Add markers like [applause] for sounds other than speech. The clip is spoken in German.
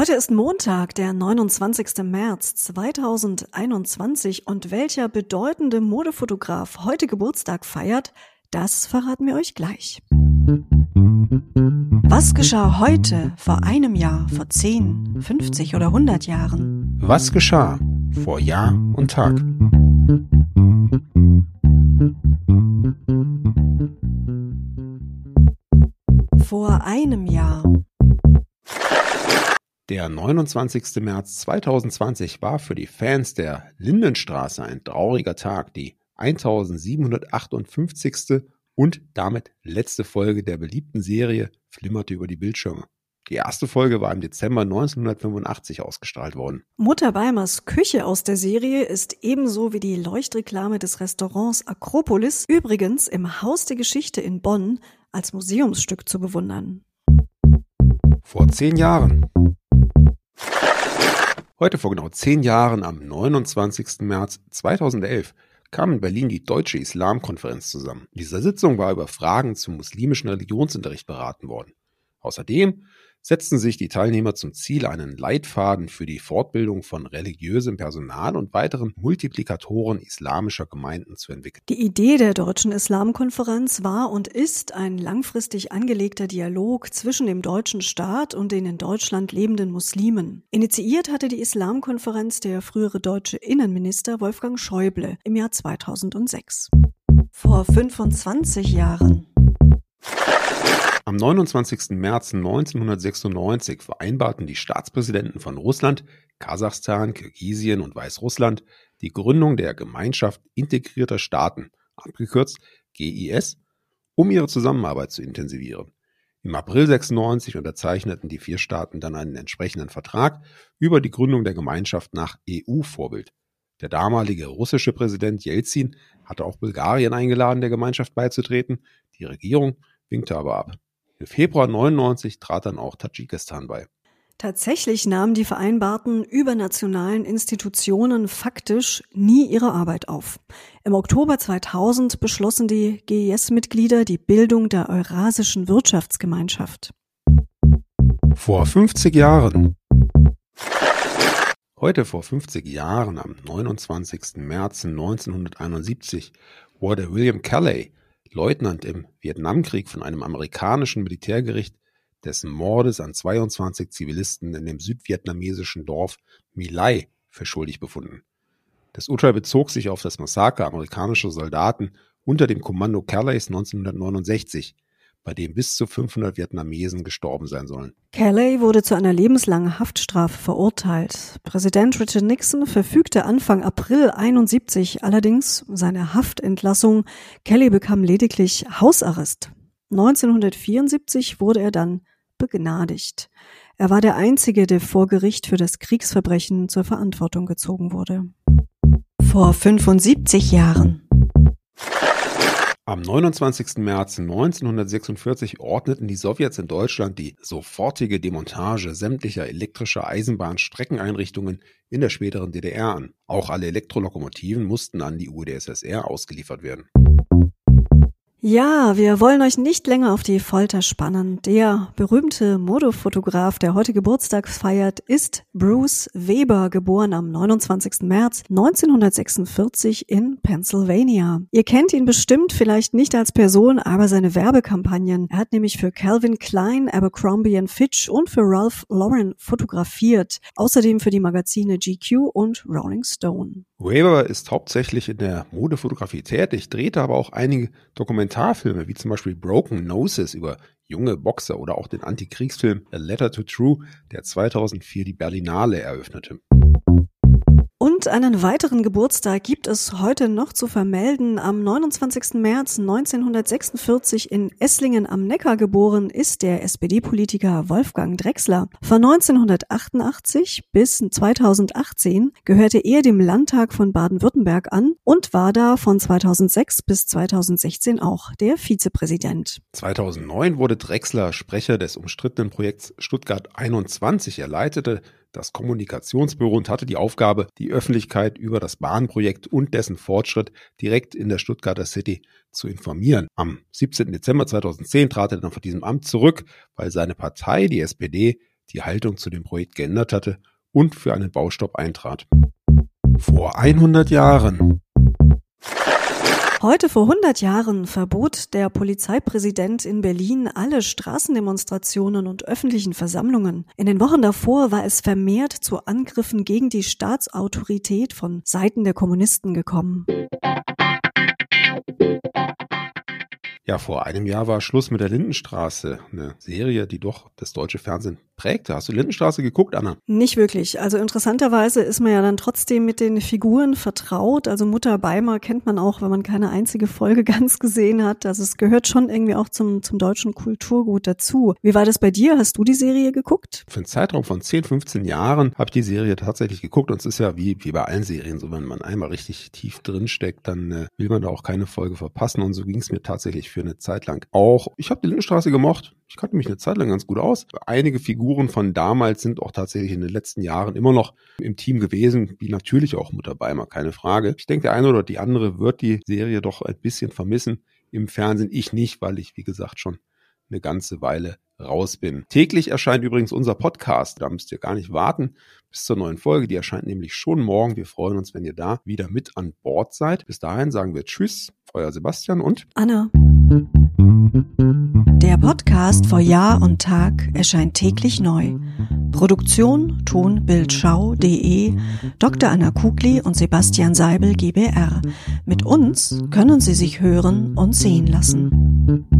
Heute ist Montag, der 29. März 2021 und welcher bedeutende Modefotograf heute Geburtstag feiert, das verraten wir euch gleich. Was geschah heute, vor einem Jahr, vor 10, 50 oder 100 Jahren? Was geschah vor Jahr und Tag? Vor einem Jahr. Der 29. März 2020 war für die Fans der Lindenstraße ein trauriger Tag. Die 1758. und damit letzte Folge der beliebten Serie flimmerte über die Bildschirme. Die erste Folge war im Dezember 1985 ausgestrahlt worden. Mutter Weimers Küche aus der Serie ist ebenso wie die Leuchtreklame des Restaurants Akropolis übrigens im Haus der Geschichte in Bonn als Museumsstück zu bewundern. Vor zehn Jahren Heute vor genau zehn Jahren, am 29. März 2011, kam in Berlin die Deutsche Islamkonferenz zusammen. In dieser Sitzung war über Fragen zum muslimischen Religionsunterricht beraten worden. Außerdem setzten sich die Teilnehmer zum Ziel, einen Leitfaden für die Fortbildung von religiösem Personal und weiteren Multiplikatoren islamischer Gemeinden zu entwickeln. Die Idee der Deutschen Islamkonferenz war und ist ein langfristig angelegter Dialog zwischen dem deutschen Staat und den in Deutschland lebenden Muslimen. Initiiert hatte die Islamkonferenz der frühere deutsche Innenminister Wolfgang Schäuble im Jahr 2006. Vor 25 Jahren am 29. März 1996 vereinbarten die Staatspräsidenten von Russland, Kasachstan, Kirgisien und Weißrussland die Gründung der Gemeinschaft integrierter Staaten, abgekürzt GIS, um ihre Zusammenarbeit zu intensivieren. Im April 96 unterzeichneten die vier Staaten dann einen entsprechenden Vertrag über die Gründung der Gemeinschaft nach EU-Vorbild. Der damalige russische Präsident Jelzin hatte auch Bulgarien eingeladen, der Gemeinschaft beizutreten. Die Regierung winkte aber ab. Im Februar 99 trat dann auch Tadschikistan bei. Tatsächlich nahmen die vereinbarten übernationalen Institutionen faktisch nie ihre Arbeit auf. Im Oktober 2000 beschlossen die GES-Mitglieder die Bildung der Eurasischen Wirtschaftsgemeinschaft. Vor 50 Jahren. Heute vor 50 Jahren, am 29. März 1971, wurde William Kelley Leutnant im Vietnamkrieg von einem amerikanischen Militärgericht dessen Mordes an 22 Zivilisten in dem südvietnamesischen Dorf My Lai für schuldig befunden. Das Urteil bezog sich auf das Massaker amerikanischer Soldaten unter dem Kommando Calais 1969 bei dem bis zu 500 Vietnamesen gestorben sein sollen. Kelly wurde zu einer lebenslangen Haftstrafe verurteilt. Präsident Richard Nixon verfügte Anfang April 71 allerdings seine Haftentlassung. Kelly bekam lediglich Hausarrest. 1974 wurde er dann begnadigt. Er war der Einzige, der vor Gericht für das Kriegsverbrechen zur Verantwortung gezogen wurde. Vor 75 Jahren. Am 29. März 1946 ordneten die Sowjets in Deutschland die sofortige Demontage sämtlicher elektrischer Eisenbahnstreckeneinrichtungen in der späteren DDR an. Auch alle Elektrolokomotiven mussten an die UdSSR ausgeliefert werden. Ja, wir wollen euch nicht länger auf die Folter spannen. Der berühmte Modefotograf, der heute Geburtstag feiert, ist Bruce Weber, geboren am 29. März 1946 in Pennsylvania. Ihr kennt ihn bestimmt vielleicht nicht als Person, aber seine Werbekampagnen. Er hat nämlich für Calvin Klein, Abercrombie Fitch und für Ralph Lauren fotografiert. Außerdem für die Magazine GQ und Rolling Stone. Weber ist hauptsächlich in der Modefotografie tätig, drehte aber auch einige Dokumentarfilme, wie zum Beispiel Broken Noses über junge Boxer oder auch den Antikriegsfilm A Letter to True, der 2004 die Berlinale eröffnete. Und einen weiteren Geburtstag gibt es heute noch zu vermelden. Am 29. März 1946 in Esslingen am Neckar geboren ist der SPD-Politiker Wolfgang Drexler. Von 1988 bis 2018 gehörte er dem Landtag von Baden-Württemberg an und war da von 2006 bis 2016 auch der Vizepräsident. 2009 wurde Drexler Sprecher des umstrittenen Projekts Stuttgart 21. Er leitete das Kommunikationsbüro und hatte die Aufgabe, die Öffentlichkeit über das Bahnprojekt und dessen Fortschritt direkt in der Stuttgarter City zu informieren. Am 17. Dezember 2010 trat er dann von diesem Amt zurück, weil seine Partei, die SPD, die Haltung zu dem Projekt geändert hatte und für einen Baustopp eintrat. Vor 100 Jahren. Heute vor 100 Jahren verbot der Polizeipräsident in Berlin alle Straßendemonstrationen und öffentlichen Versammlungen. In den Wochen davor war es vermehrt zu Angriffen gegen die Staatsautorität von Seiten der Kommunisten gekommen. Ja, vor einem Jahr war Schluss mit der Lindenstraße, eine Serie, die doch das deutsche Fernsehen prägte. Hast du Lindenstraße geguckt, Anna? Nicht wirklich. Also interessanterweise ist man ja dann trotzdem mit den Figuren vertraut. Also Mutter Beimer kennt man auch, wenn man keine einzige Folge [laughs] ganz gesehen hat. Also es gehört schon irgendwie auch zum, zum deutschen Kulturgut dazu. Wie war das bei dir? Hast du die Serie geguckt? Für einen Zeitraum von 10, 15 Jahren habe ich die Serie tatsächlich geguckt. Und es ist ja wie, wie bei allen Serien so, wenn man einmal richtig tief drin steckt, dann äh, will man da auch keine Folge verpassen. Und so ging es mir tatsächlich für eine Zeit lang auch. Ich habe die Lindenstraße gemocht. Ich kannte mich eine Zeit lang ganz gut aus. Einige Figuren von damals sind auch tatsächlich in den letzten Jahren immer noch im Team gewesen, wie natürlich auch Mutter Beimer, keine Frage. Ich denke, der eine oder die andere wird die Serie doch ein bisschen vermissen. Im Fernsehen ich nicht, weil ich, wie gesagt, schon eine ganze Weile raus bin. Täglich erscheint übrigens unser Podcast. Da müsst ihr gar nicht warten bis zur neuen Folge. Die erscheint nämlich schon morgen. Wir freuen uns, wenn ihr da wieder mit an Bord seid. Bis dahin sagen wir Tschüss, euer Sebastian und Anna. Der Podcast vor Jahr und Tag erscheint täglich neu. Produktion tonbildschau.de Dr. Anna Kugli und Sebastian Seibel GBR. Mit uns können Sie sich hören und sehen lassen.